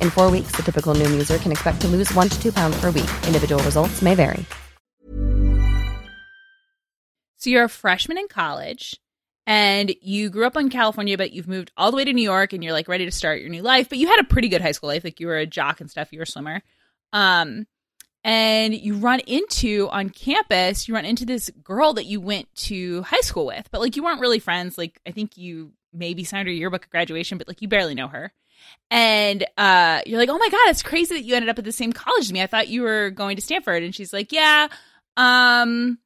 In four weeks, the typical Noom user can expect to lose one to two pounds per week. Individual results may vary. So you're a freshman in college and you grew up in California, but you've moved all the way to New York and you're like ready to start your new life. But you had a pretty good high school life. Like you were a jock and stuff, you were a swimmer. Um, and you run into on campus, you run into this girl that you went to high school with, but like you weren't really friends. Like I think you maybe signed her yearbook at graduation, but like you barely know her. And uh, you're like, oh my god, it's crazy that you ended up at the same college as me. I thought you were going to Stanford, and she's like, yeah, um,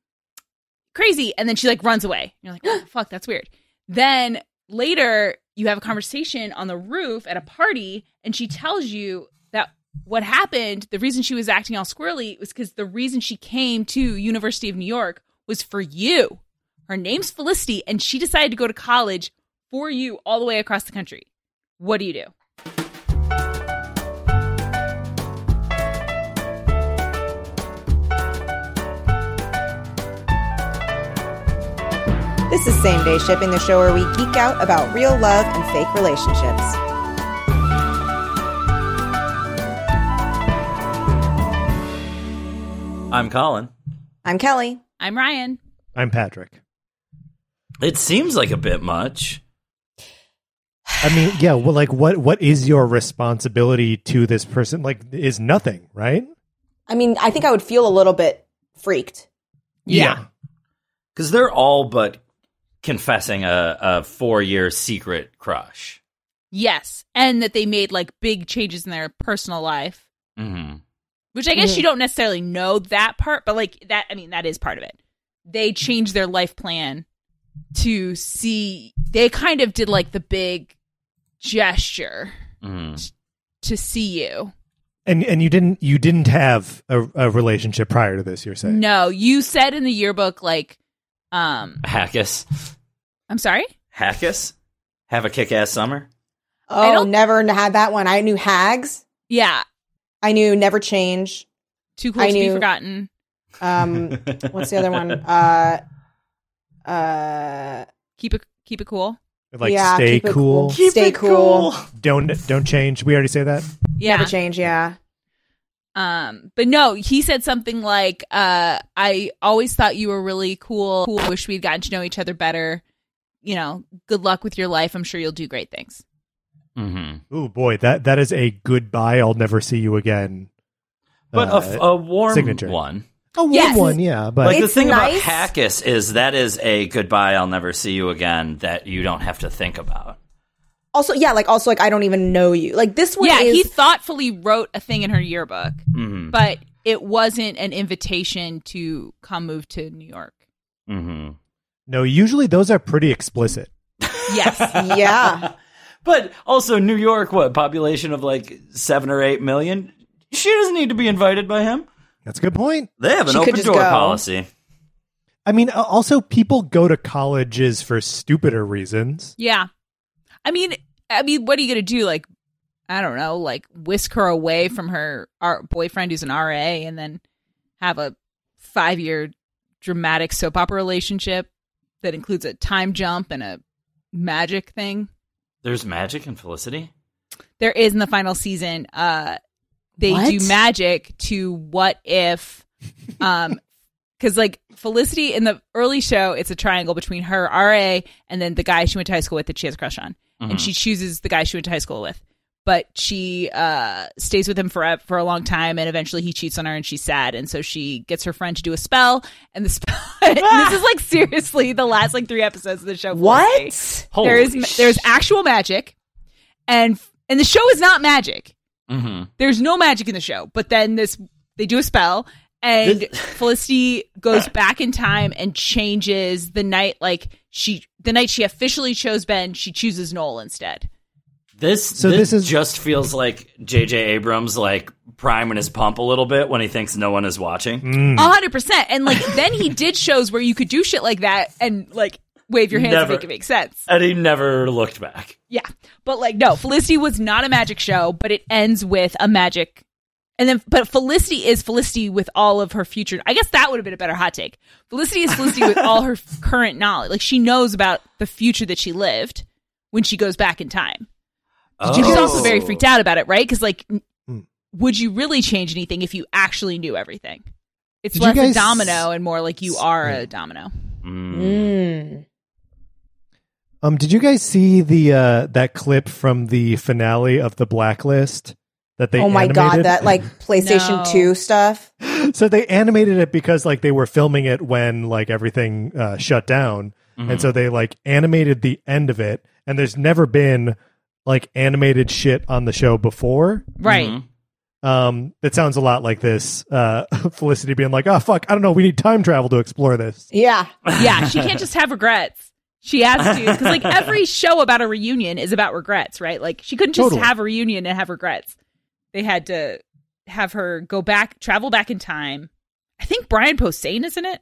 crazy. And then she like runs away. You're like, oh, fuck, that's weird. Then later, you have a conversation on the roof at a party, and she tells you that what happened, the reason she was acting all squirrely was because the reason she came to University of New York was for you. Her name's Felicity, and she decided to go to college for you all the way across the country. What do you do? This is Same Day Shipping, the show where we geek out about real love and fake relationships. I'm Colin. I'm Kelly. I'm Ryan. I'm Patrick. It seems like a bit much. I mean, yeah, well, like what what is your responsibility to this person? Like is nothing, right? I mean, I think I would feel a little bit freaked. Yeah. Because they're all but confessing a, a four year secret crush. Yes. And that they made like big changes in their personal life, hmm which I guess Mhm. you don't necessarily know that part, but like that, I mean, that is part of it. They changed their life plan to see, they kind of did like the big gesture hmm to see you. And and you didn't you didn't have a, a relationship prior to this. You're saying No, you said in the yearbook, like, um, Hackus. I'm sorry? Hackus? Have a kick ass summer? Oh, don't- never had that one. I knew hags. Yeah. I knew never change. Too cool I to be forgotten. Um, what's the other one? Uh, uh, Keep it, keep it cool. like yeah, stay keep it cool. Keep Stay it cool. Don't don't change. We already say that. Yeah. Never change. Yeah. Um, but no, he said something like, uh, I always thought you were really cool. cool. Wish we'd gotten to know each other better. You know, good luck with your life. I'm sure you'll do great things. Mm-hmm. Oh boy, that that is a goodbye. I'll never see you again. But uh, a f- a, warm signature. one. a warm Yes. one, yeah. But Like the thing nice. about Hackus is that is a goodbye, I'll never see you again that you don't have to think about. Also, yeah, like also like I don't even know you. Like this one yeah, is he thoughtfully wrote a thing in her yearbook, Mm-hmm. but it wasn't an invitation to come move to New York. Mm-hmm. No, usually those are pretty explicit. Yes. yeah. But also New York, what population of like seven or eight million? She doesn't need to be invited by him. That's a good point. They have an She open door go. policy. I mean, uh, also people go to colleges for stupider reasons. Yeah. I mean, I mean, what are you gonna do? Like, I don't know, like whisk her away from her boyfriend who's an RA, and then have a five year dramatic soap opera relationship that includes a time jump and a magic thing. There's magic in Felicity. There is in the final season. Uh, they What? do magic to what if, um, because like Felicity in the early show, it's a triangle between her RA and then the guy she went to high school with that she has a crush on, and she chooses the guy she went to high school with. But she uh, stays with him for for a long time, and eventually he cheats on her, and she's sad, and so she gets her friend to do a spell, and the spell. and this is like seriously the last like three episodes of the show. Felicity What? Holy there is there's actual magic, and and the show is not magic. Mm-hmm. There's no magic in the show, but then this they do a spell, and This- Felicity goes back in time and changes the night like she the night she officially chose Ben, she chooses Noel instead. This So this, this is- just feels like J.J. Abrams like priming his pump a little bit when he thinks no one is watching. Mm. A hundred percent. And like then he did shows where you could do shit like that and like wave your hands Never. and make it make sense. And he never looked back. Yeah. But like no, Felicity was not a magic show, but it ends with a magic and then but Felicity is Felicity with all of her future I guess that would have been a better hot take. Felicity is Felicity with all her current knowledge. Like she knows about the future that she lived when she goes back in time. She's also very Oh. freaked out about it, right? Because like n- Hmm. would you really change anything if you actually knew everything? It's Did less guys- a domino and more like you are a domino. Mm. Mm. Um, did you guys see the uh that clip from the finale of the Blacklist that they oh my god, that like PlayStation No. 2 stuff. so they animated it because like they were filming it when like everything uh, shut down, and so they like animated the end of it. And there's never been like animated shit on the show before. Right. Mhm. Um, it sounds a lot like this. Uh, Felicity being like, "Oh fuck, I don't know. We need time travel to explore this." Yeah. Yeah, she can't just have regrets. She has to because like every show about a reunion is about regrets, right? Like she couldn't just Totally. have a reunion and have regrets. They had to have her go back, travel back in time. I think Brian Posehn is in it.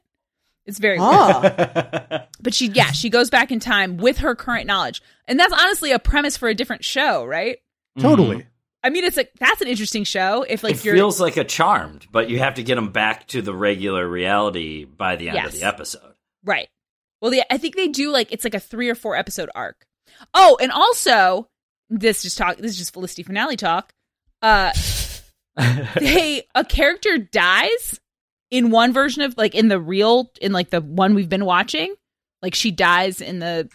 It's very weird. Oh. But she, yeah, she goes back in time with her current knowledge, and that's honestly a premise for a different show, right? Mm-hmm. Totally. I mean, it's like that's an interesting show. If like it you're feels like a charmed, but you have to get them back to the regular reality by the end of the episode. Right. Well, the, I think they do like it's like a three or four episode arc. Oh, and also this just talk. This is just Felicity finale talk. Uh, they a character dies in one version of like in the real in like the one we've been watching. Like she dies in the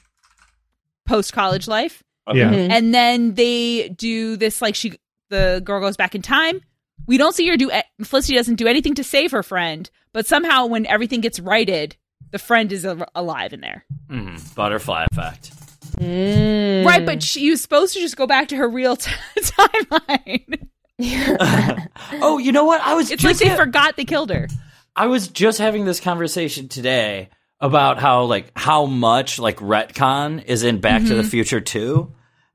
post college life, Yeah. Mhm. and then they do this like she the girl goes back in time. We don't see her do Felicity doesn't do anything to save her friend, but somehow when everything gets righted, the friend is al- alive in there. Mhm. Butterfly effect. Mm. Right, but she was supposed to just go back to her real t- timeline. oh, you know what? I was It's like they ha- forgot they killed her. I was just having this conversation today about how like how much like retcon is in Back to the Future 2.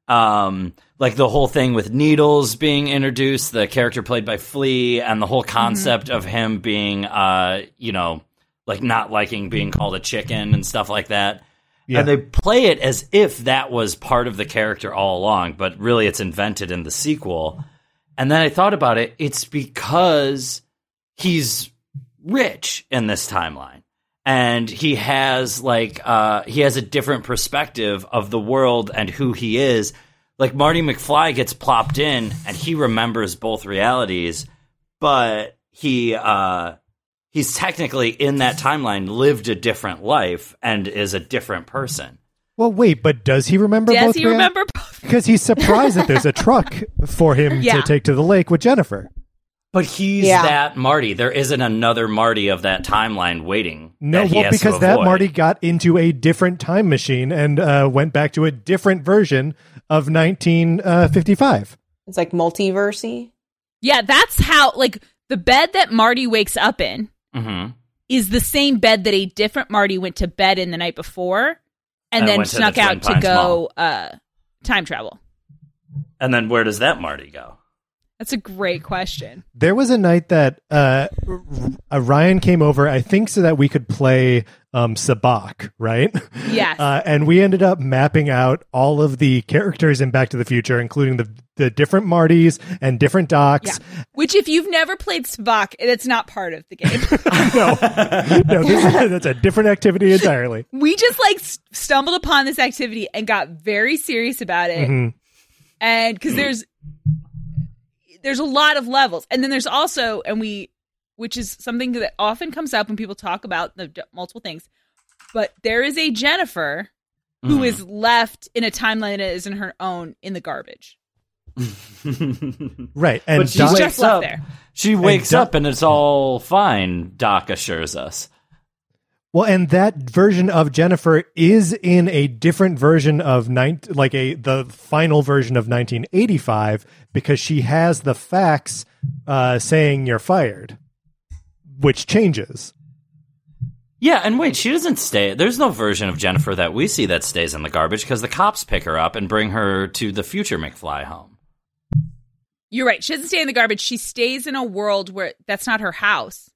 Um like the whole thing with Needles being introduced, the character played by Flea and the whole concept of him being uh you know like not liking being called a chicken and stuff like that. Yeah. And they play it as if that was part of the character all along, but really it's invented in the sequel. And then I thought about it, it's because he's rich in this timeline. And he has like uh he has a different perspective of the world and who he is. Like Marty McFly gets plopped in and he remembers both realities, but he uh he's technically in that timeline lived a different life and is a different person. Well, wait, but does he remember Does both? he rea- remember? both? Because he's surprised that there's a truck for him Yeah. to take to the lake with Jennifer. But he's Yeah. that Marty. There isn't another Marty of that timeline waiting. No, that he well, has to because that. Marty got into a different time machine and uh, went back to a different version of 1955. It's like multiversy. Yeah, that's how like the bed that Marty wakes up in hmm is the same bed that a different Marty went to bed in the night before and, And then went the snuck Twin out to go uh time travel. And then where does that Marty go? That's a great question. There was a night that uh, R- uh, Ryan came over, I think, so that we could play um, Sabacc, right? Yes. Uh, and we ended up mapping out all of the characters in Back to the Future, including the the different Martys and different Docs. Yeah. Which if you've never played Spock, it's not part of the game. no, no, this, that's a different activity entirely. we just like stumbled upon this activity and got very serious about it. Mhm. And cuz there's there's a lot of levels. And then there's also and we which is something that often comes up when people talk about the d- multiple things. But there is a Jennifer who Mhm. is left in a timeline that isn't her own in the garbage. Right. And but she Doc- She's wakes just left up. there. She wakes Doc- up and it's all fine. Doc assures us. Well, and that version of Jennifer is in a different version of nine, like a the final version of 1985 because she has the facts uh, saying you're fired, which changes. Yeah, and wait, she doesn't stay. There's no version of Jennifer that we see that stays in the garbage because the cops pick her up and bring her to the future McFly home. You're right. She doesn't stay in the garbage. She stays in a world where that's not her house.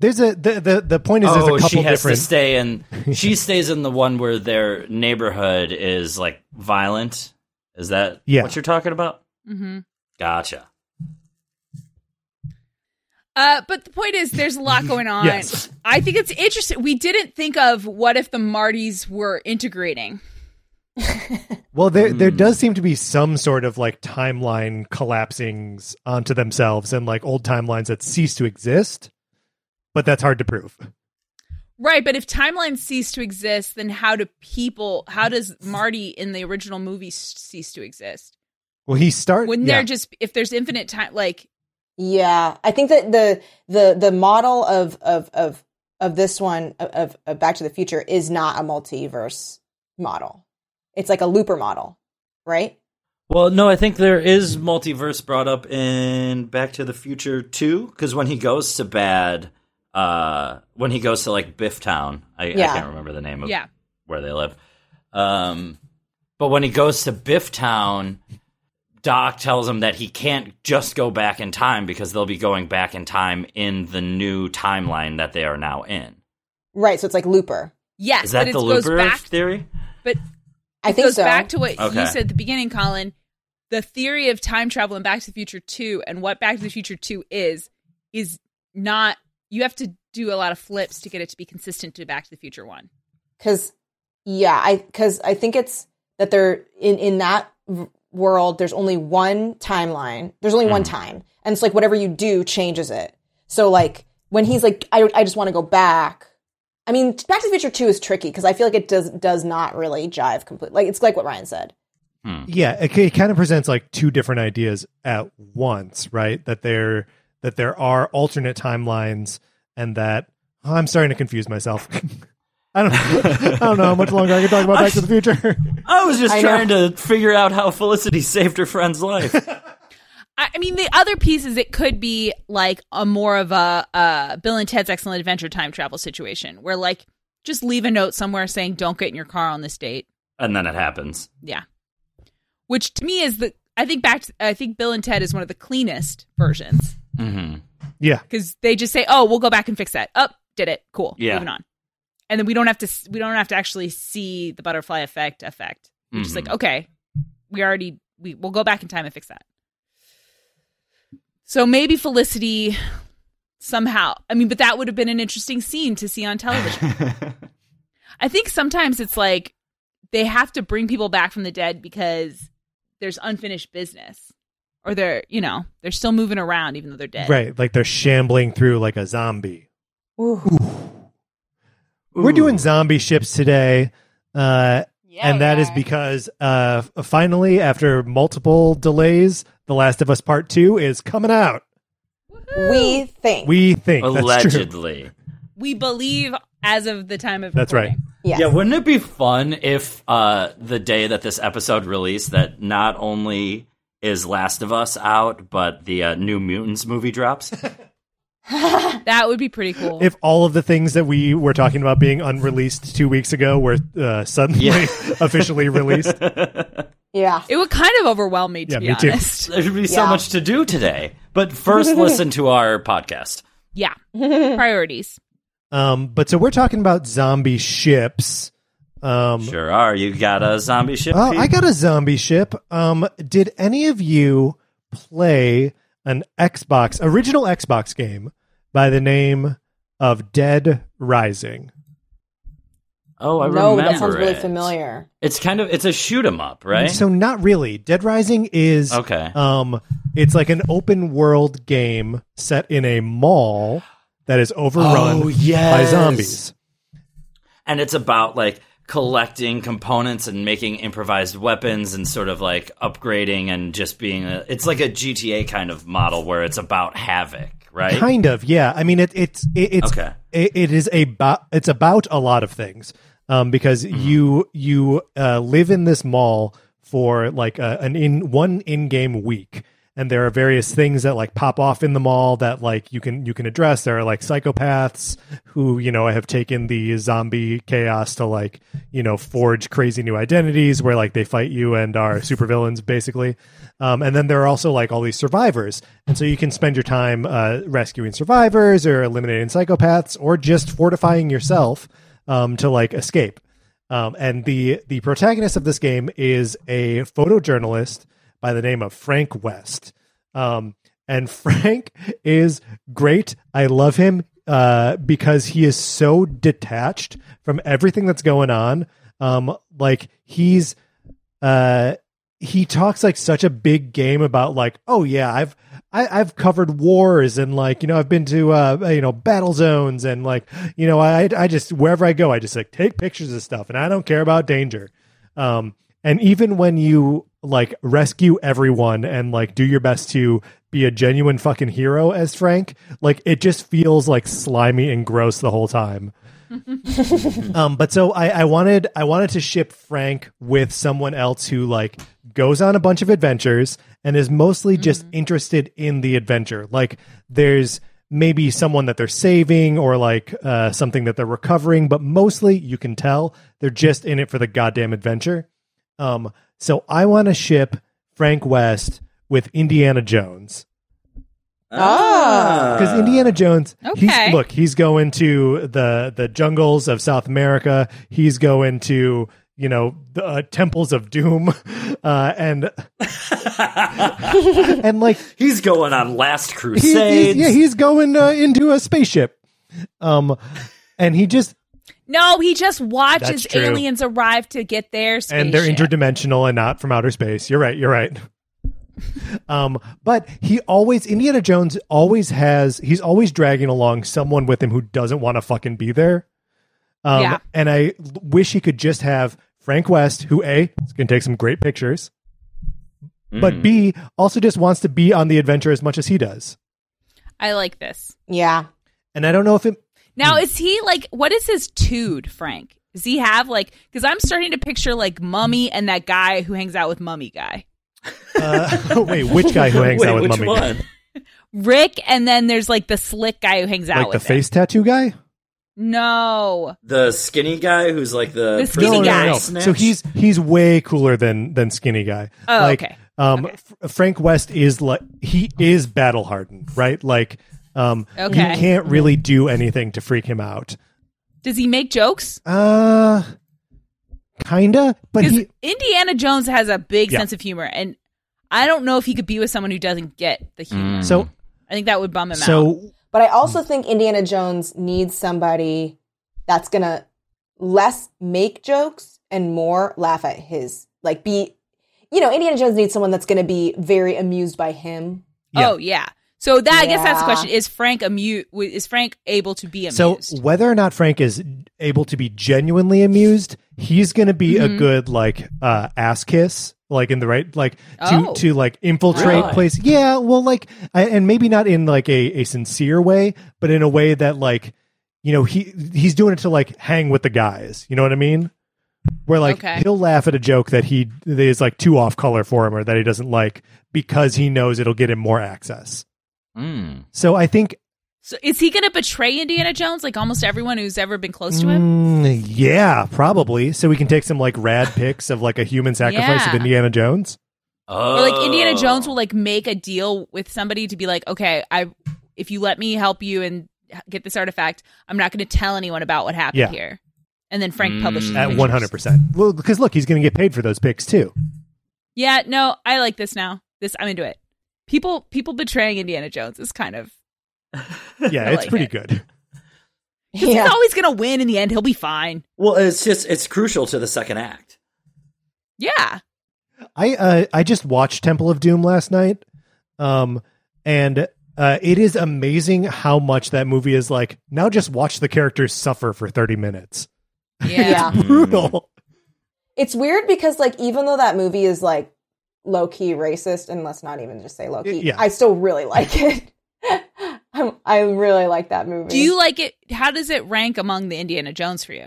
There's a the the, the point is there's oh, a couple she has different. to stay in. she stays in the one where their neighborhood is like violent. Is that Yeah. what you're talking about? Mm-hmm. Gotcha. Uh, but the point is, there's a lot going on. Yes. I think it's interesting. We didn't think of what if the Martys were integrating. Well, there Hmm. there does seem to be some sort of like timeline collapsings onto themselves and like old timelines that cease to exist, but that's hard to prove. Right, but if timelines cease to exist, then how do people? How does Marty in the original movie cease to exist? Well, he start. Wouldn't yeah. there just if there's infinite time? Like, Yeah, I think that the the the model of of of of this one of, of Back to the Future is not a multiverse model. It's like a looper model, right? Well, no, I think there is multiverse brought up in Back to the Future too, because when he goes to bad, uh, when he goes to like Biff Town, I, I can't remember the name of yeah, where they live. Um, but when he goes to Biff Town, Doc tells him that he can't just go back in time because they'll be going back in time in the new timeline that they are now in. Right. So it's like looper. yes, Is that but it the goes Looper back. theory? But I think goes so. back to what Okay. you said at the beginning, Colin. The theory of time travel in Back to the Future 2 and what Back to the Future 2 is, is not, you have to do a lot of flips to get it to be consistent to Back to the Future 1. because yeah i because i think it's that they're in in that v- world there's only one timeline. There's only one hmm. time. And it's like whatever you do changes it. So like when he's like i, I just want to go back. I mean back to the future 2 is tricky because i feel like it does does not really jive completely like it's like what ryan said. Hmm. Yeah, it, it kind of presents like two different ideas at once, right? That there that there are alternate timelines, and that oh, I'm starting to confuse myself. I don't I don't know how much longer I can talk about Back to the Future. I was just I know. trying to figure out how Felicity saved her friend's life. I, I mean, the other piece is it could be like a more of a uh, Bill and Ted's Excellent Adventure time travel situation where, like, just leave a note somewhere saying, don't get in your car on this date. and then it happens. Yeah. Which to me is the, I think back to, I think Bill and Ted is one of the cleanest versions hmm yeah, because they just say, oh, we'll go back and fix that. Up, did it. Cool. Yeah. Moving on. And then we don't have to, we don't have to actually see the butterfly effect effect. We're just Mhm. like, okay, we already, we, we'll go back in time and fix that. So maybe Felicity somehow, I mean, but that would have been an interesting scene to see on television. I think sometimes it's like they have to bring people back from the dead because there's unfinished business. Or they're, you know, they're still moving around even though they're dead. right. Like they're shambling through like a zombie. Ooh. We're doing zombie ships today. Uh, Yeah, and that is yeah. because uh, finally, after multiple delays, The Last of Us Part 2 is coming out. we think We think. That's true. Allegedly. we believe as of the time of That's right. Yes. Yeah, wouldn't it be fun if uh, the day that this episode released, that not only is Last of Us out, but the uh, New Mutants movie drops? That would be pretty cool. If all of the things that we were talking about being unreleased two weeks ago were uh, suddenly Yeah. officially released, Yeah. it would kind of overwhelm me, to Yeah, be me too. honest. There should be so much to do today. But first, listen to our podcast. Yeah. Priorities. um, but so we're talking about zombie ships. Um, Sure are. You got a zombie ship? Oh, Pete? I got a zombie ship. Um, did any of you play an Xbox original Xbox game by the name of Dead Rising? Oh, I no, remember that sounds really familiar. It's kind of it's a shoot 'em up, right? So not really. Dead Rising is Okay. Um, it's like an open world game set in a mall that is overrun Oh, yes. by zombies. and it's about like collecting components and making improvised weapons and sort of like upgrading and just being a it's like a GTA kind of model where it's about havoc, right? Kind of, yeah. I mean, it, it's it, it's Okay. it, it is a it's about a lot of things. Um, because Mm-hmm. you you uh, live in this mall for like a, an in one in game week, and there are various things that like pop off in the mall that like you can you can address. There are like psychopaths who you know have taken the zombie chaos to like you know forge crazy new identities where like they fight you and are supervillains basically. Um, and then there are also like all these survivors, and so you can spend your time uh, rescuing survivors or eliminating psychopaths or just fortifying yourself um, to like escape. Um, and the the protagonist of this game is a photojournalist by the name of Frank West. Um, and Frank is great. I love him uh, because he is so detached from everything that's going on. Um, like he's uh, he talks like such a big game about like, oh yeah, I've I, I've covered wars and like you know I've been to uh you know battle zones and like you know I I just wherever I go I just like take pictures of stuff and I don't care about danger. Um, and even when you like rescue everyone and like do your best to be a genuine fucking hero as Frank, like it just feels like slimy and gross the whole time. um, but so I, I wanted I wanted to ship Frank with someone else who like goes on a bunch of adventures and is mostly just interested in the adventure. Like there's maybe someone that they're saving or like uh, something that they're recovering, but mostly you can tell they're just in it for the goddamn adventure. Um, so I want to ship Frank West with Indiana Jones Ah. because Indiana Jones, Okay. he's look, he's going to the the jungles of South America. He's going to you know the uh, temples of doom, uh, and and like He's going on Last he- Crusade. he's, yeah, he's going uh, into a spaceship, um, and he just No, he just watches aliens arrive to get their spaceship. and they're interdimensional and not from outer space. You're right. You're right. um, but he always Indiana Jones always has he's always dragging along someone with him who doesn't want to fucking be there. Um, Yeah. and I wish he could just have Frank West, who a is going to take some great pictures, but b also just wants to be on the adventure as much as he does. I like this. Yeah. And I don't know if it. Now, is he like, what is his tude, Frank? Does he have like, because I'm starting to picture like Mummy and that guy who hangs out with Mummy guy. Uh, wait, which guy who hangs Wait, out with which Mummy? one? Rick, and then there's like the slick guy who hangs out Like the with face tattoo guy? No. The skinny guy who's like the, The skinny prisoner guy. of No, Snatch? So he's he's way cooler than than skinny guy. Oh, like, okay. Um, F- Frank West is like he is battle hardened, right? Like, um, Okay. you can't really do anything to freak him out. Does he make jokes? Uh, kinda, but he Indiana Jones has a big Yeah. sense of humor, and I don't know if he could be with someone who doesn't get the humor. so I think that would bum him out. so But I also think Indiana Jones needs somebody that's going to less make jokes and more laugh at his, like, be, you know, Indiana Jones needs someone that's going to be very amused by him. yeah. Oh yeah. So that I guess that's the question: Is Frank amu- Is Frank able to be amused? so whether or not Frank is able to be genuinely amused, he's going to be Mm-hmm. a good like uh ass kiss. Like in the right, like to Oh. to like infiltrate Really? place. Yeah, well, like, I, and maybe not in like a, a sincere way, but in a way that like you know, he he's doing it to like hang with the guys. You know what I mean? Where like Okay. he'll laugh at a joke that he that is like too off color for him or that he doesn't like because he knows it'll get him more access. Mm. So I think So is he going to betray Indiana Jones like almost everyone who's ever been close to him? Mm, yeah, probably. So we can take some like rad pics of like a human sacrifice of Indiana Jones. Oh. Or like Indiana Jones will like make a deal with somebody to be like, okay, I if you let me help you and get this artifact, I'm not going to tell anyone about what happened Yeah. here. And then Frank Mm. publishes At one hundred percent. Well, because look, he's going to get paid for those pics too. Yeah, no, I like this now. This I'm into it. People people betraying Indiana Jones is kind of Yeah, it's like pretty it. good. he's always going to win in the end. He'll be fine. Well, it's just it's crucial to the second act. Yeah. I uh, I just watched Temple of Doom last night, um, and uh, it is amazing how much that movie is like. Now just watch the characters suffer for thirty minutes. Yeah. It's brutal. It's weird because like even though that movie is like low key racist, and let's not even just say low key, Yeah. I still really like it. I'm, I really like that movie. Do you like it? How does it rank among the Indiana Jones for you?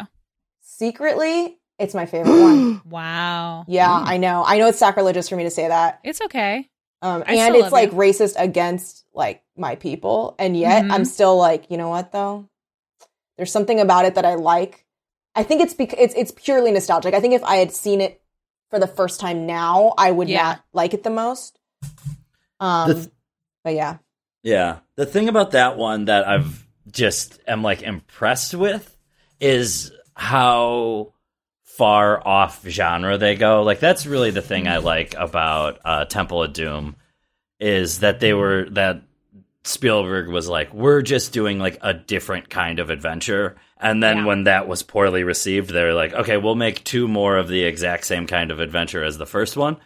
secretly? It's my favorite one. Wow. Yeah, I know. I know it's sacrilegious for me to say that. It's okay. Um, and it's like it. racist against like my people, and yet Mhm. I'm still like, you know what though? There's something about it that I like. I think it's because it's it's purely nostalgic. I think if I had seen it for the first time now, I would Yeah. not like it the most. Um, The th- but yeah, Yeah. The thing about that one that I've just am like impressed with is how far off genre they go. Like that's really the thing I like about uh, Temple of Doom is that they were that Spielberg was like, we're just doing like a different kind of adventure. And then Yeah. when that was poorly received, they're like, okay, we'll make two more of the exact same kind of adventure as the first one.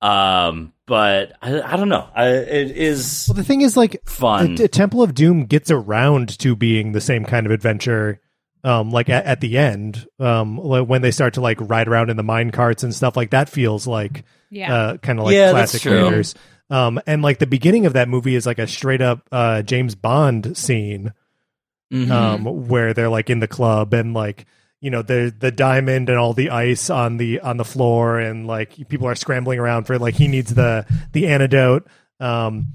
Um, but I, I don't know. I, it is Well, the thing is, like, fun. the, the Temple of Doom gets around to being the same kind of adventure. Um, like at, at the end, um, when they start to like ride around in the mine carts and stuff like that, feels like Yeah. uh, kind of like Yeah, classic true. Raiders. Um, and like the beginning of that movie is like a straight up uh, James Bond scene, Mhm. um, where they're like in the club and like you know the the diamond and all the ice on the on the floor and like people are scrambling around for like he needs the the antidote. Um,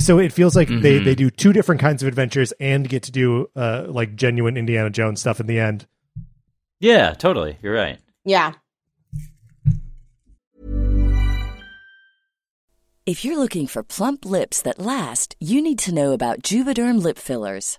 so it feels like they Mhm. they do two different kinds of adventures and get to do uh like genuine Indiana Jones stuff in the end. yeah, totally. You're right. yeah. If you're looking for plump lips that last, you need to know about Juvederm lip fillers.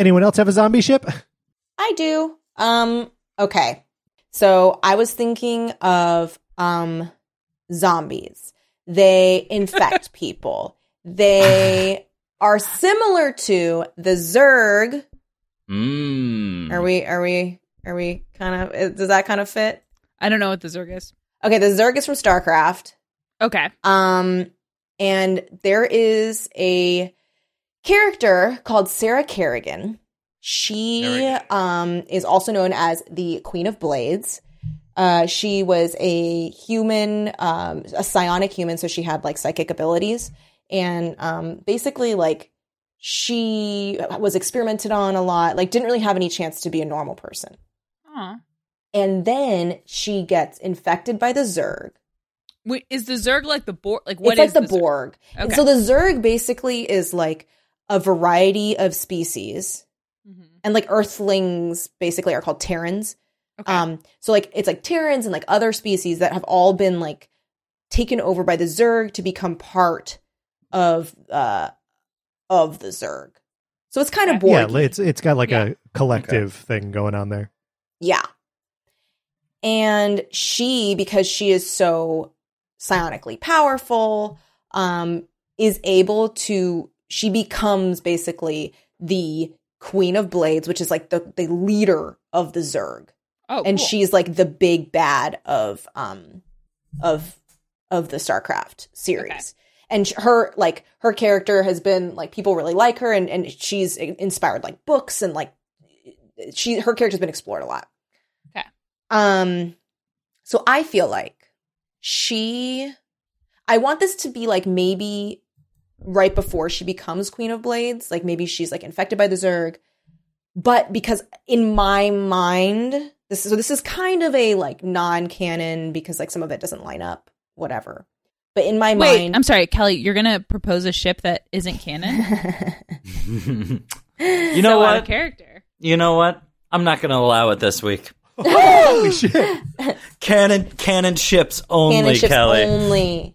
Anyone else have a zombie ship? I do. Um, okay. So I was thinking of um zombies. They infect people. They are similar to the Zerg. Mm. Are we are we are we kind of does that kind of fit? I don't know what the Zerg is. Okay, the Zerg is from StarCraft. Okay. Um And there is a character called Sarah Kerrigan. She um, is also known as the Queen of Blades. Uh, she was a human, um, a psionic human, so she had like psychic abilities. And um, basically, like, she was experimented on a lot, like, didn't really have any chance to be a normal person. Aw. And then she gets infected by the Zerg. Wait, is the Zerg like the Borg? Like what it's like the, Zerg? Borg. And Okay. so the Zerg basically is like a variety of species. Mhm. And like Earthlings basically are called Terrans. Okay. Um, so like it's like Terrans and like other species that have all been like taken over by the Zerg to become part of uh of the Zerg. So it's kind of boring. Yeah, it's it's got like Yeah. a collective thing going on there. Yeah. And she, because she is so psionically powerful, um, is able to, she becomes basically the Queen of Blades, which is like the, the leader of the Zerg. oh, and cool. she's like the big bad of, um, of, of the StarCraft series. Okay. And her, like, her character has been, like, people really like her and, and she's inspired, like, books and, like, she, her character's been explored a lot. Okay. Um, so I feel like she, I want this to be like maybe right before she becomes Queen of Blades, like maybe she's like infected by the Zerg, but because in my mind, this so this is kind of a like non-canon because like some of it doesn't line up, whatever. But in my Wait, mind, I'm sorry, Kelly. You're gonna propose a ship that isn't canon? you so know out of what? character. You know what? I'm not going to allow it this week. Holy shit! Canon canon ships only, canon ships Kelly. only.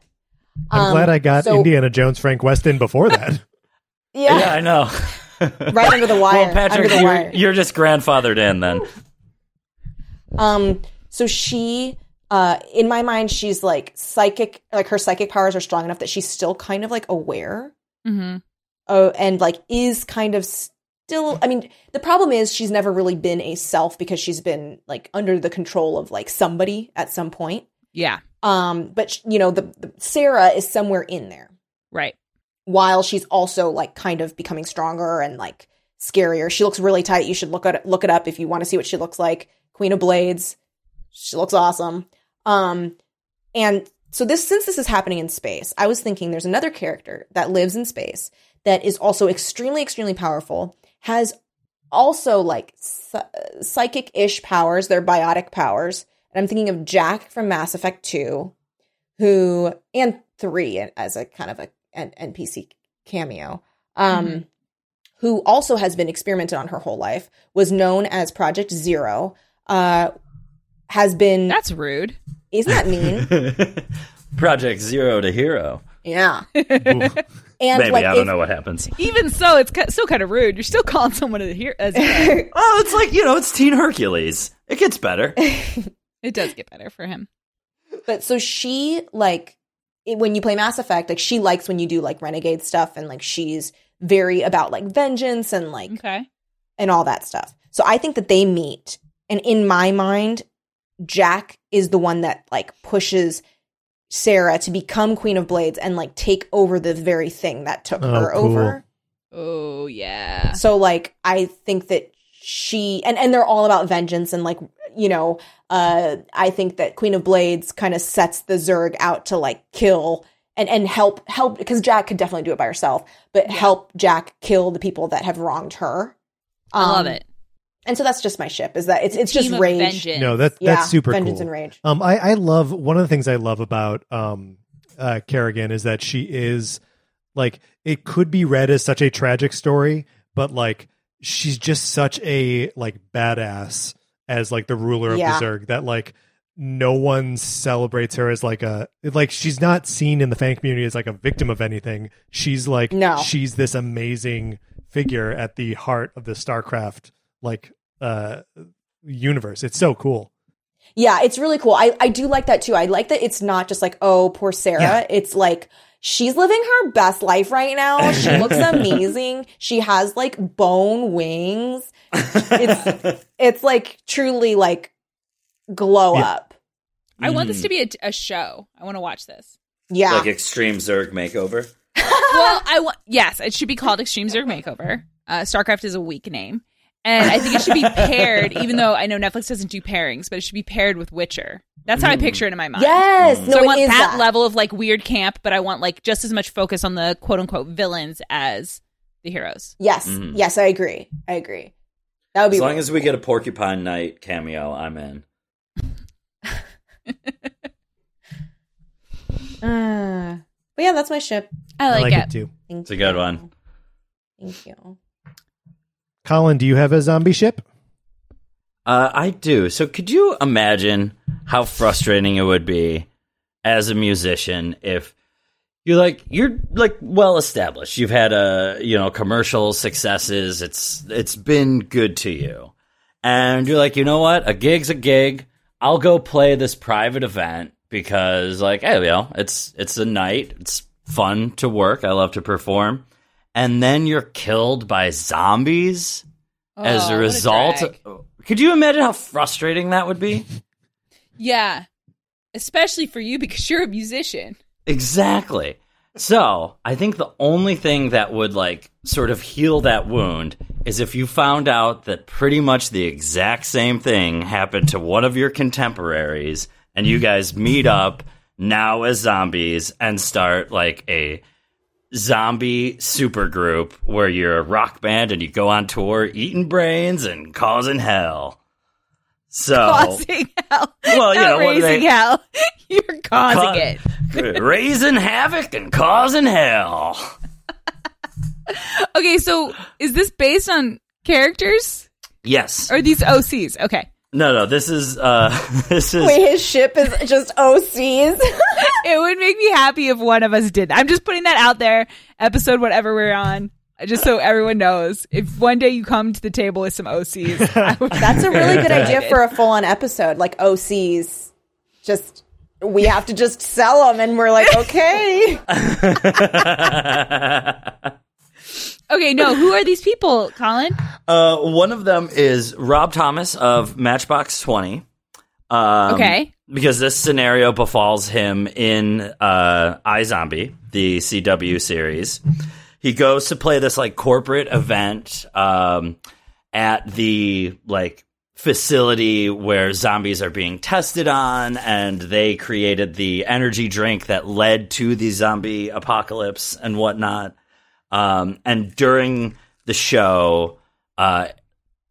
I'm Um, glad I got so- Indiana Jones Frank Weston before that. Yeah, Yeah, I know. right under the wire. well, Patrick, under the you're, wire. you're just grandfathered in then. Um, so she, uh, in my mind, she's like psychic, like her psychic powers are strong enough that she's still kind of like aware, Mm-hmm. uh, and like is kind of still. I mean, the problem is she's never really been a self because she's been like under the control of like somebody at some point. Yeah. Um, but you know, the, the Sarah is somewhere in there Right. while she's also like kind of becoming stronger and like scarier. She looks really tight. You should look at look it up if you want to see what she looks like. Queen of Blades. She looks awesome. Um and so this since this is happening in space, I was thinking there's another character that lives in space that is also extremely extremely powerful, has also like psychic-ish powers, they're biotic powers. And I'm thinking of Jack from Mass Effect 2 who and 3 as a kind of a an NPC cameo. Um, Mhm. who also has been experimented on her whole life, was known as Project Zero. Uh, has been That's rude. isn't that mean? Project Zero to Hero. yeah, and Maybe like I don't if- know what happens. Even so, it's ki- still kind of rude. You're still calling someone a hero. As Oh, it's like you know, it's Teen Hercules. It gets better. It does get better for him. but so she like it- when you play Mass Effect, like she likes when you do like renegade stuff, and like she's very about like vengeance and like Okay. and all that stuff. So I think that they meet. And in my mind, Jack is the one that like pushes Sarah to become Queen of Blades and like take over the very thing that took Oh, her cool. over. Oh yeah. So like I think that she and and they're all about vengeance and like you know uh I think that Queen of Blades kind of sets the Zerg out to like kill and and help help because Jack could definitely do it by herself, but help Jack kill the people that have wronged her. I love Um, it. And so that's just my ship. Is that it's it's just rage. vengeance. no, that Yeah, that's super vengeance cool. and rage. Um, I I love one of the things I love about um uh Kerrigan is that she is like it could be read as such a tragic story, but like she's just such a like badass as like the ruler of Yeah. the Zerg that like no one celebrates her as like a like she's not seen in the fan community as like a victim of anything. She's like No. she's this amazing figure at the heart of the StarCraft like uh universe. It's so cool. Yeah, it's really cool. I I do like that too. I like that it's not just like oh poor Sarah. Yeah. It's like she's living her best life right now. She looks amazing. She has like bone wings. It's it's like truly like glow Yeah. up. I want this Mm. to be a, a show. I want to watch this. Yeah. Like extreme Zerg makeover. well, I want yes, it should be called Extreme Zerg Makeover. Uh, StarCraft is a weak name, and I think it should be paired. even though I know Netflix doesn't do pairings, but it should be paired with Witcher. That's how I picture it in my mind. yes. So No, I want that, that. level of like weird camp, but I want like just as much focus on the quote unquote villains as the heroes. Yes. Mhm. Yes, I agree. I agree. That would be As long as we get a Porcupine Knight cameo, I'm in. Uh, but yeah, that's my ship. I I like, like it. it too. Thank It's a good one. Thank you. Colin, do you have a zombie ship? Uh, I do. So, could you imagine how frustrating it would be as a musician if you're like you're like well established. You've had a you know commercial successes. It's it's been good to you, and you're like, you know what? A gig's a gig. I'll go play this private event because like hey, you know, it's it's a night. It's fun to work. I love to perform, and then you're killed by zombies as Oh, a a result. drag. could you imagine how frustrating that would be? Yeah. Especially for you because you're a musician. Exactly. So, I think the only thing that would like sort of heal that wound is if you found out that pretty much the exact same thing happened to one of your contemporaries and you guys meet up now as zombies and start like a zombie supergroup where you're a rock band and you go on tour eating brains and causing hell. So, Causing hell. Well, you Not know, what raising they- hell. You're causing Ca- it. raising havoc and causing hell. Okay, so is this based on characters? Yes. Or are these OCs? Okay. No, no. This is uh, this is Wait, his ship is just OCs. It would make me happy if one of us did. I'm just putting that out there. Episode whatever we're on. Just so everyone knows. If one day you come to the table with some OCs, That's a really good idea for a full on episode, like OCs. Just we have to just sell them, and we're like, okay. Okay, no, who are these people, Colin? uh, one of them is Rob Thomas of Matchbox Twenty. Um, Okay. Because this scenario befalls him in uh, iZombie, the CW series. He goes to play this like corporate event um, at the like facility where zombies are being tested on, and they created the energy drink that led to the zombie apocalypse and whatnot. Um, and during the show, uh,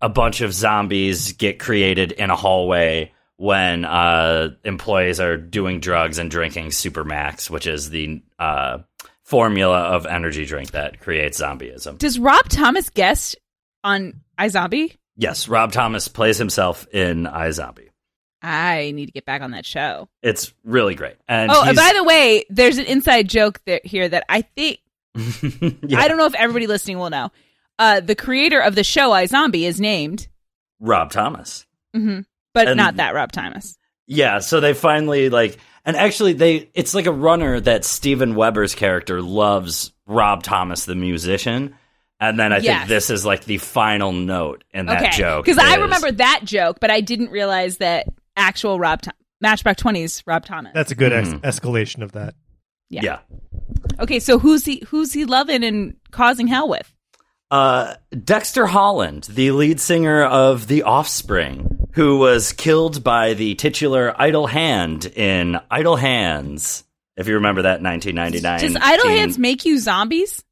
a bunch of zombies get created in a hallway when uh, employees are doing drugs and drinking Supermax, which is the uh, formula of energy drink that creates zombieism. Does Rob Thomas guest on iZombie? Yes, Rob Thomas plays himself in iZombie. I need to get back on that show. It's really great. And oh, and by the way, there's an inside joke that, here that I think Yeah, I don't know if everybody listening will know. Uh, the creator of the show iZombie is named, Rob Thomas. hmm but And- not that Rob Thomas. Yeah, so they finally like and actually they it's like a runner that Steven Weber's character loves Rob Thomas the musician. And then I Yes. think this is like the final note in that okay, joke. because I remember that joke, but I didn't realize that actual Rob Thom- Matchbox Twenty's Rob Thomas. That's a good ex- Mhm. escalation of that. yeah. Yeah. Okay, so who's he? Who's he loving and causing hell with? Uh, Dexter Holland, the lead singer of The Offspring, who was killed by the titular Idle Hand in Idle Hands. If you remember that 1999. Does Idle teen- Hands make you zombies?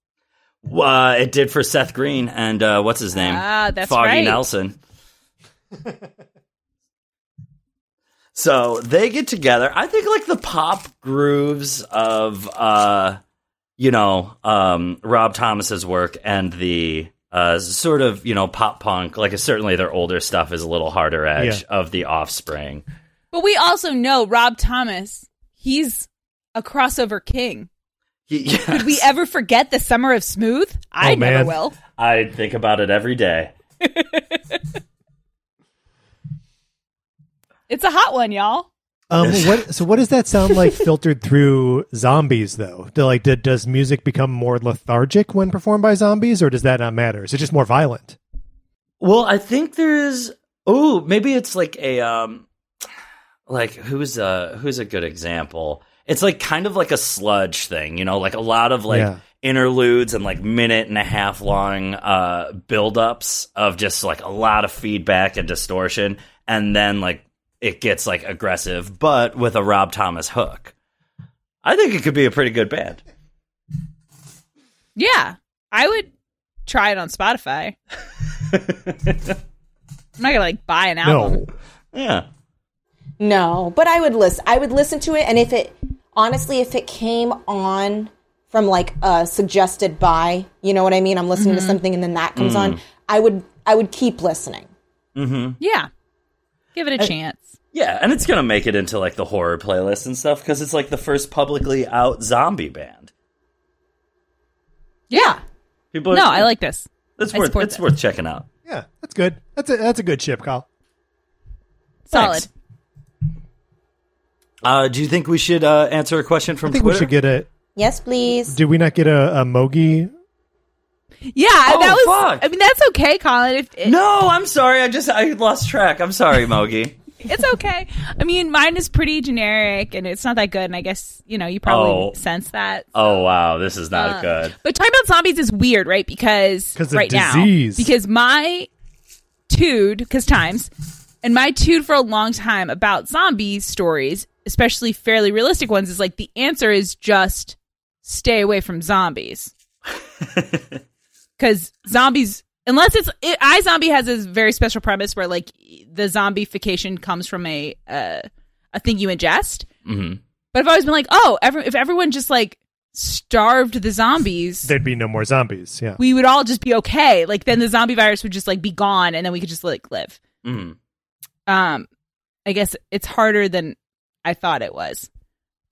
Uh, it did for Seth Green and uh, what's his name? Ah, that's Foggy right. Nelson. so they get together. I think like the pop grooves of uh, you know, um, Rob Thomas's work and the uh, sort of you know pop punk. Like certainly their older stuff is a little harder edge of the Offspring. But we also know Rob Thomas. He's a crossover king. He- Did we ever forget the summer of smooth? I Oh, never man. will. I think about it every day. It's a hot one, y'all. Um, what, so what does that sound like filtered through zombies though? Do, like, did, does music become more lethargic when performed by zombies, or does that not matter? Is it just more violent? Well, I think there's oh, maybe it's like a um like who's a who's a good example? it's like kind of like a sludge thing, you know, like a lot of like Yeah. interludes and like minute and a half long uh build-ups of just like a lot of feedback and distortion and then like it gets like aggressive but with a Rob Thomas hook. I think it could be a pretty good band. Yeah, I would try it on Spotify. I'm not gonna like buy an album. No. Yeah. No, but I would listen. I would listen to it, and if it honestly, if it came on from like a suggested by, you know what I mean? I'm listening to mm-hmm. something, and then that comes on. Mm. I would, I would keep listening. Mm-hmm. Yeah, give it a uh, chance. Yeah, and it's gonna make it into like the horror playlist and stuff because it's like the first publicly out zombie band. Yeah. People, are, No, I like this. It's I worth it's that. worth checking out. Yeah, that's good. That's a that's a good ship, Kyle. Solid. Thanks. Uh, do you think we should uh, answer a question from I think Twitter? we should get a. Yes, please. Did we not get a, a Mogi? Yeah, Oh, that was. fuck. I mean, that's okay, Colin. If it, No, I'm sorry. I just I lost track. I'm sorry, Mogi. It's okay. I mean, mine is pretty generic, and it's not that good. And I guess you know you probably Oh. sense that. Oh wow, this is not Uh, good. But talking about zombies is weird, right? Because 'Cause of right disease. now, because my tude, because times, and my tude for a long time about zombie stories, especially fairly realistic ones, is like the answer is just stay away from zombies. Because zombies, unless it's it, iZombie has this very special premise where like the zombification comes from a uh, a thing you ingest. hmm But I've always been like, oh, every, if everyone just like starved the zombies, There'd be no more zombies. Yeah. we would all just be okay. Like then the zombie virus would just like be gone, and then we could just like live. hmm Um, I guess it's harder than I thought it was.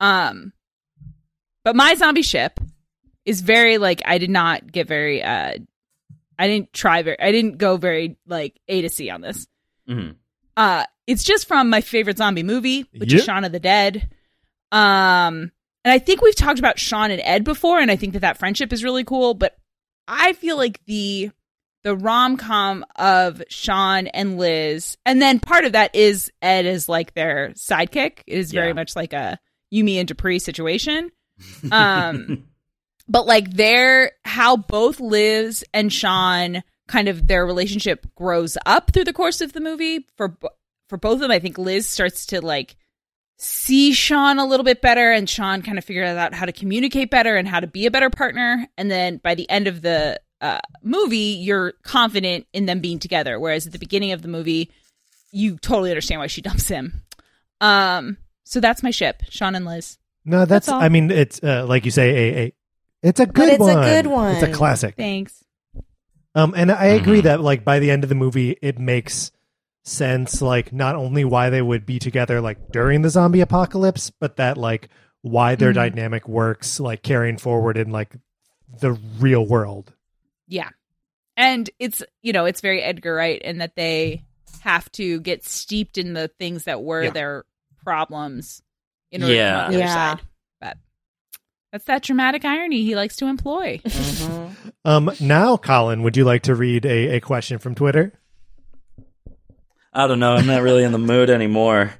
Um, but my zombie ship is very like I did not get very. uh I didn't try very. I didn't go very like A to C on this. hmm Uh, it's just from my favorite zombie movie, which is Yep. Shaun of the Dead. Um, and I think we've talked about Shaun and Ed before, and I think that that friendship is really cool. But I feel like the the rom com of Shaun and Liz, and then part of that is Ed is like their sidekick. It is very Yeah. much like a You, Me and Dupree situation. Um, but like their how both Liz and Shaun kind of their relationship grows up through the course of the movie for for both of them. I think Liz starts to like see Shaun a little bit better, and Shaun kind of figures out how to communicate better and how to be a better partner. And then by the end of the uh, movie, you're confident in them being together. Whereas at the beginning of the movie, you totally understand why she dumps him. Um, so that's my ship, Shaun and Liz. No, that's. That's. I mean, it's uh, like you say, a, a it's a But good it's a one. good one. It's a classic. Thanks. Um, and I agree Mhm. that like by the end of the movie, it makes sense. Like not only why they would be together like during the zombie apocalypse, but that like why their Mhm. dynamic works like carrying forward in like the real world. Yeah. And it's, you know, it's very Edgar Wright in that they have to get steeped in the things that were Yeah. their problems in order Yeah. to come out the other Yeah. side. But that's that dramatic irony he likes to employ. Um, now, Colin, would you like to read a, a question from Twitter? I don't know. I'm not really in the mood anymore.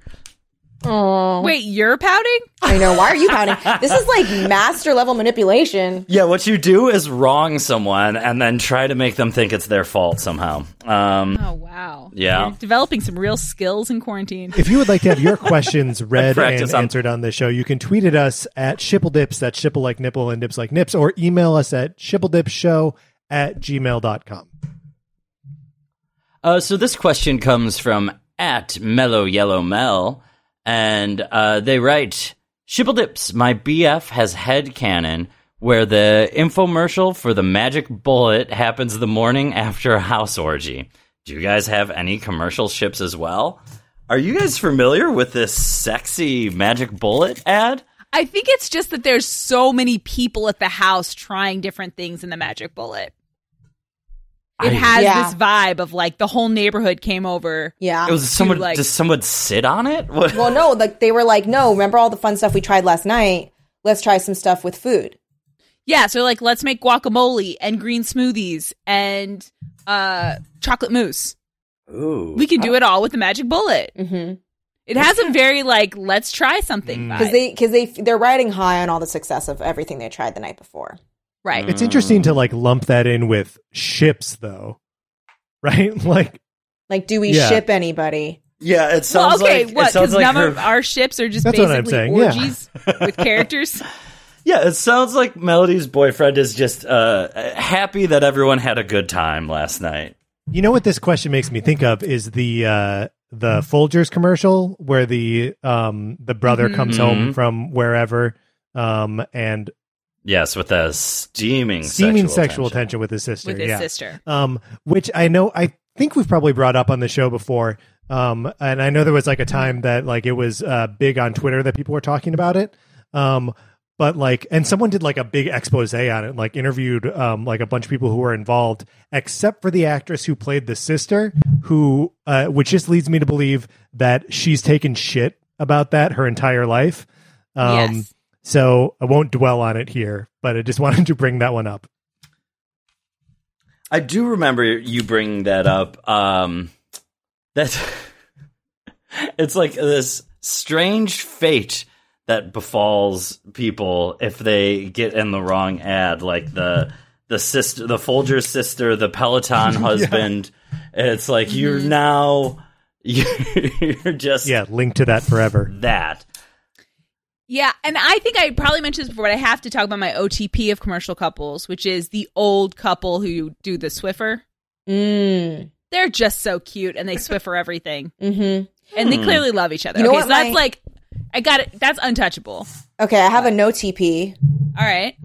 Oh, Wait, you're pouting? I know. Why are you pouting? This is like master level manipulation. Yeah, what you do is wrong someone and then try to make them think it's their fault somehow. Um, Oh, wow. Yeah. You're developing some real skills in quarantine. If you would like to have your questions read practice and on- answered on the show, you can tweet at us at shippledipps, that's shipple like nipple and dips like nips, or email us at shippledipshow at gmail.com. Uh, so this question comes from at Mellow Yellow Mel, and uh, they write, "Shipple dips, my BF has headcanon where the infomercial for the magic bullet happens the morning after a house orgy. Do you guys have any commercial ships as well? Are you guys familiar with this sexy magic bullet ad? I think it's just that there's so many people at the house trying different things in the magic bullet. It I- has Yeah. this vibe of like the whole neighborhood came over. Yeah. It was someone. like- does someone sit on it? What? well, no, like they were like, no, remember all the fun stuff we tried last night? Let's try some stuff with food. Yeah, so like let's make guacamole and green smoothies and uh chocolate mousse. Ooh. We can do it all with the magic bullet. hmm It has a very like let's try something Mm. because they because they they're riding high on all the success of everything they tried the night before. Right. It's interesting to like lump that in with ships, though, right? Like, Like, do we Yeah. ship anybody? Yeah, it Well, sounds okay, like what? it sounds Because like none her, of our ships are just That's basically saying, yeah. orgies with characters. Yeah, it sounds like Melody's boyfriend is just uh, happy that everyone had a good time last night. you know what this question makes me think of is the uh the Folgers commercial where the um the brother Mhm. comes home from wherever um and Yes, with a steaming seeming sexual, sexual tension. tension with his sister. with his yeah. sister. um, which I know I think we've probably brought up on the show before. Um, and I know there was like a time that like it was uh, big on Twitter that people were talking about it. Um, but like, and someone did like a big expose on it, like interviewed um, like a bunch of people who were involved, except for the actress who played the sister, who uh, which just leads me to believe that she's taken shit about that her entire life. Um, yes. So I won't dwell on it here, but I just wanted to bring that one up. I do remember you bringing that up. Um, that it's like this strange fate that befalls people if they get in the wrong ad, like the the sister, the Folger sister, the Peloton husband. It's like you're Mm-hmm. now you're just Yeah, linked to that forever. that. Yeah, and I think I probably mentioned this before, but I have to talk about my OTP of commercial couples, which is the old couple who do the Swiffer. Mm. They're just so cute and they Swiffer everything. hmm And they clearly love each other. You know okay, what so that's my- like I got it. That's untouchable. Okay, I have a no TP. All right.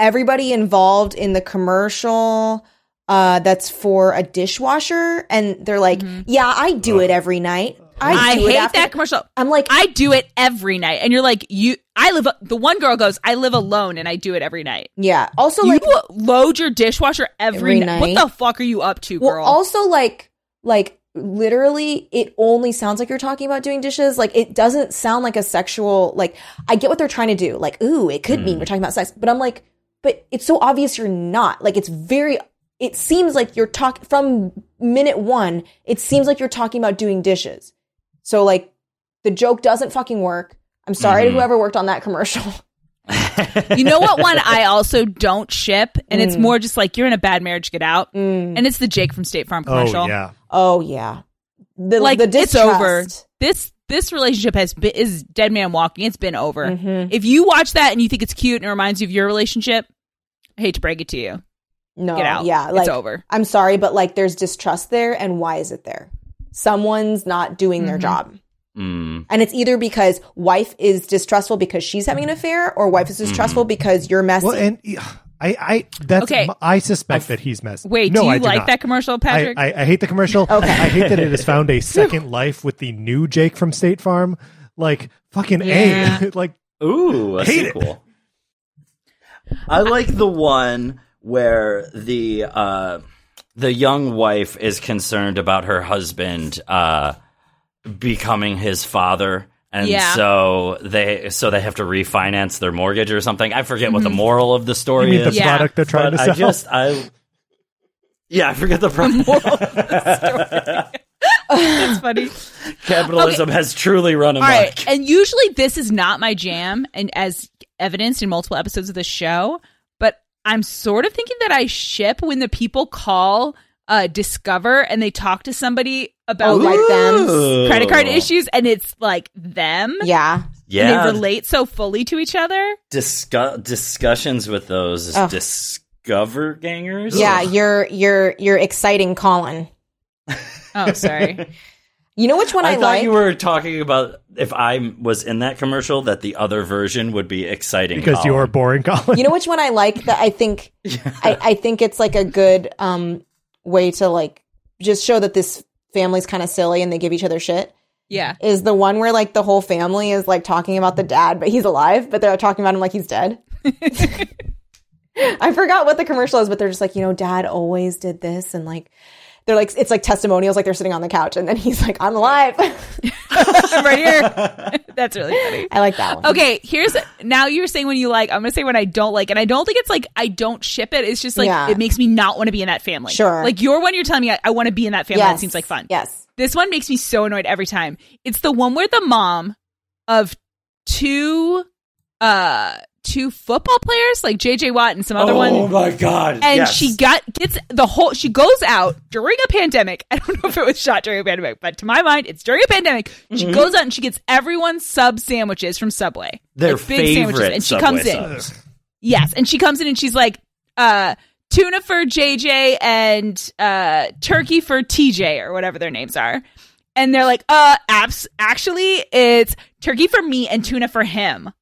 Everybody involved in the commercial uh, that's for a dishwasher, and they're like, "Yeah, I do it every night. I. I, hate after-" that commercial. I'm like, I do it every night. And you're like, you I live the one girl goes, I live alone and I do it every night. yeah. Also, You like, load your dishwasher every, Every night. What the fuck are you up to, well, girl? also like, like literally, it only sounds like you're talking about doing dishes. Like, it doesn't sound like a sexual. Like, I get what they're trying to do. Like, ooh, it could mean hmm. we're talking about sex, but I'm like, but it's so obvious you're not. Like, it's very. It seems like you're talking from minute one. It seems like you're talking about doing dishes. So like, the joke doesn't fucking work. I'm sorry to Mhm. whoever worked on that commercial. you know what one I also don't ship, and Mm. it's more just like you're in a bad marriage, get out. And it's the Jake from State Farm commercial. Oh yeah. Oh yeah, the Like the it's distrust. over. This this relationship has been is dead man walking. It's been over. Mhm. If you watch that and you think it's cute and it reminds you of your relationship, I hate to break it to you. No, Get out. yeah, It's over. I'm sorry, but like there's distrust there, and why is it there? Someone's not doing their Mhm. job, Mm. and it's either because wife is distrustful because she's having an affair, or wife is distrustful because you're messy. Well, and I, I, that's, Okay. I suspect that he's messy. Wait, no, do you I like not. that commercial, I, Patrick? I, I hate the commercial. Okay. I hate that it has found a second life with the new Jake from State Farm. Like fucking Yeah. a. like Ooh, a Hate it. I like the one where the uh, the young wife is concerned about her husband uh, becoming his father, and Yeah. so they so they have to refinance their mortgage or something. I forget what the Mm-hmm. moral of the story you mean the is. Yeah. product they're trying but to sell. I just I yeah I forget the product. That's funny. Capitalism has truly run All amok. right. And usually this is not my jam, and as evidenced in multiple episodes of the show, but I'm sort of thinking that I ship when the people call uh Discover and they talk to somebody about Oh, like them. Credit card issues and it's like them. yeah, Yeah, And they relate so fully to each other. discu- discussions with those Ugh. discover gangers. yeah, you're you're you're exciting, Colin. Oh, sorry. You know which one I, I, thought like? you were talking about if I was in that commercial that the other version would be exciting because Colin. you're boring, Colin. you know which one I like that I think I, I think it's like a good um way to like just show that this family's kind of silly and they give each other shit Yeah. is the one where like the whole family is like talking about the dad but he's alive but they're talking about him like he's dead I forgot what the commercial is but they're just like you know dad always did this and like they're like it's like testimonials like they're sitting on the couch and then he's like I'm alive I'm right here. That's really funny. I like that one Okay, here's now you're saying when you like, I'm gonna say when I don't like, and I don't think it's like I don't ship it. It's just like Yeah. it makes me not want to be in that family. Sure. Like your one, you're telling me I, I want to be in that family. That seems like fun. yes This one makes me so annoyed every time. It's the one where the mom of two uh two football players like JJ Watt and some other one. Oh my god! and yes. she got gets the whole she goes out during a pandemic. I don't know if it was shot during a pandemic but to my mind it's during a pandemic. She Mm-hmm. goes out and she gets everyone sub sandwiches from subway. Their like big sandwiches. and she Subway comes in. subs. yes. And she comes in and she's like uh tuna for jj and uh turkey for tj or whatever their names are. And they're like uh abs- actually it's turkey for me and tuna for him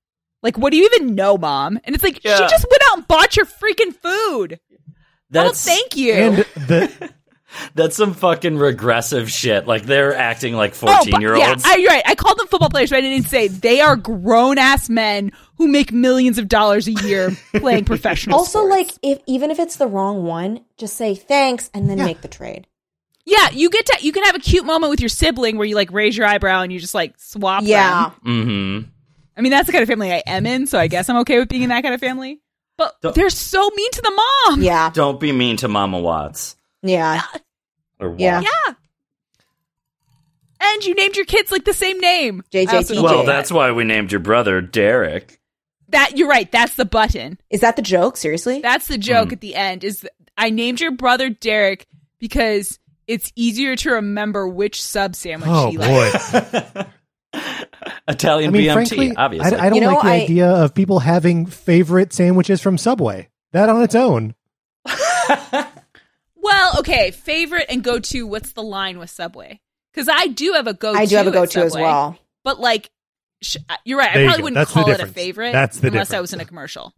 like what do you even know mom and it's like she just went out and bought your freaking food oh, That's thank you. And the that's some fucking regressive shit. Like they're acting like Oh, but- fourteen year Yeah, olds. I, you're right. I called them football players, but I didn't say they are grown ass men who make millions of dollars a year playing professional. Also, sports. like if even if it's the wrong one, just say thanks and then Yeah. make the trade. yeah, you get to you can have a cute moment with your sibling where you like raise your eyebrow and you just like swap. Yeah. them. mm-hmm. I mean that's the kind of family I am in, so I guess I'm okay with being in that kind of family. But Don't- they're so mean to the mom. Yeah. Don't be mean to Mama Watts Yeah. or Watts. Yeah. Yeah. And you named your kids like the same name. JJ I also don't Well, that's why we named your brother Derek. that. You're right. That's the button. Is that the joke? Seriously? That's the joke hmm. at the end. Is I named your brother Derek because it's easier to remember which sub sandwich oh he likes. boy, Italian I mean, BMT, frankly, I, obviously. I don't You know, like the I- idea of people having favorite sandwiches from Subway. That on its own, Well, okay, favorite and go to. What's the line with Subway? Because I do have a go. to I do have a go to as well. But like, sh- you're right. There I probably wouldn't call it a favorite. That's the unless I was in a commercial.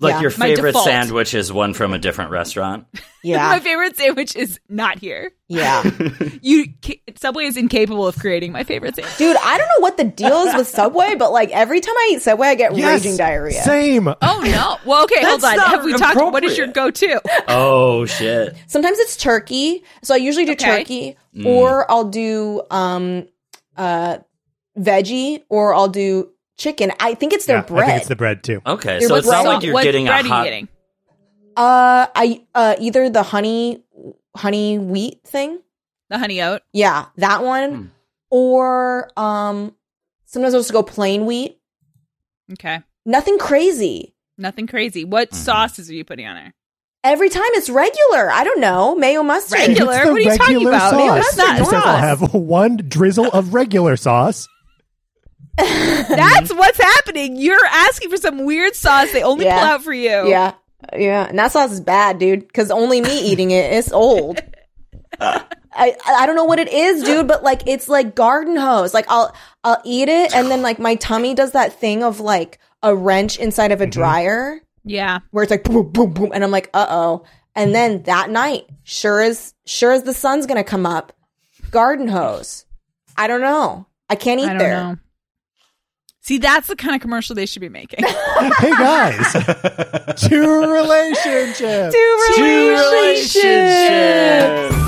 Like Yeah. your favorite sandwich is one from a different restaurant. Yeah. my favorite sandwich is not here. yeah. You Subway is incapable of creating my favorite sandwich. Dude, I don't know what the deal is with Subway, but like every time I eat Subway, I get yes, raging diarrhea. Same. Oh no! Well, okay, hold That's on. not Have we talked? What is your go-to? oh shit! Sometimes it's turkey. So I usually do Okay. turkey or I'll do um uh veggie or I'll do chicken. I think it's their Yeah, bread. I think it's the bread too. Okay, Your so it's bread- not like you're what getting a bread are hot. you getting? uh I uh either the honey honey wheat thing. The honey oat. Yeah, that one. Hmm. Or um sometimes I'll just go plain wheat. Okay, Nothing crazy. nothing crazy. What Mm-hmm. sauces are you putting on there? Every time it's regular. I don't know. Mayo mustard. Regular? What are you talking about? Sauce. Mayo mustard It I'll have one drizzle of regular sauce. That's what's happening. You're asking for some weird sauce they only Yeah. pull out for you. Yeah. Yeah. And that sauce is bad, dude. Because only me eating it. It's old. I I don't know what it is, dude, but like it's like garden hose. Like I'll I'll eat it and then like my tummy does that thing of like a wrench inside of a dryer Yeah. where it's like boom boom boom and I'm like, uh oh. And then that night, sure as sure as the sun's gonna come up, garden hose. I don't know. I can't eat I don't there. know. See, that's the kind of commercial they should be making. hey guys, two relationships. Two Two relationships. relationships.